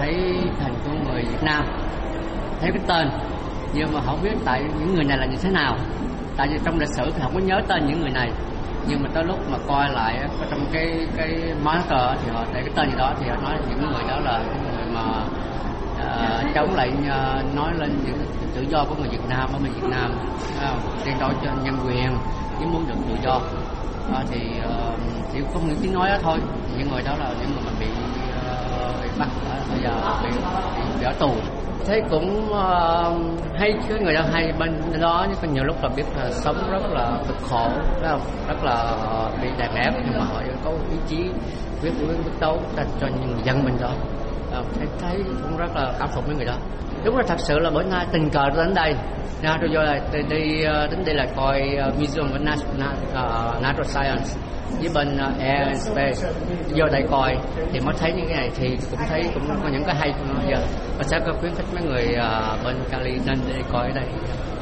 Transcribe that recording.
thấy hình của người Việt Nam thấy cái tên nhưng mà không biết tại những người này là như thế nào. Tại vì trong lịch sử thì không có nhớ tên những người này nhưng mà tới lúc mà coi lại ở trong cái cái marker thì họ để cái tên gì đó thì họ nói những người đó là những người mà uh, chống lại uh, nói lên những tự do của người Việt Nam ở bên Việt Nam uh, đối cho nhân quyền với muốn được tự do. Uh, thì uh, chỉ có những tiếng nói đó thôi những người đó là những người mà bị, uh, bị bắt bây giờ bị, bị, ở tù. Thấy cũng uh, hay chứ người ta hay bên đó nhưng nhiều lúc là biết là sống rất là cực khổ rất là, rất là bị đàn ép nhưng mà họ có ý chí quyết quyết quyết đấu cho những người dân bên đó. Ờ, uh, thấy, thấy cũng rất là cảm phục với người đó. Đúng là thật sự là bữa nay tình cờ đến đây. Nha tôi vô đây đi, đi đến đây là coi ờ, museum of natural, natural science với bên air and space vô đây coi thì mới thấy những cái này thì cũng thấy cũng có những cái hay của nó giờ. Và sẽ có khuyến khích mấy người bên Cali nên đi coi ở đây.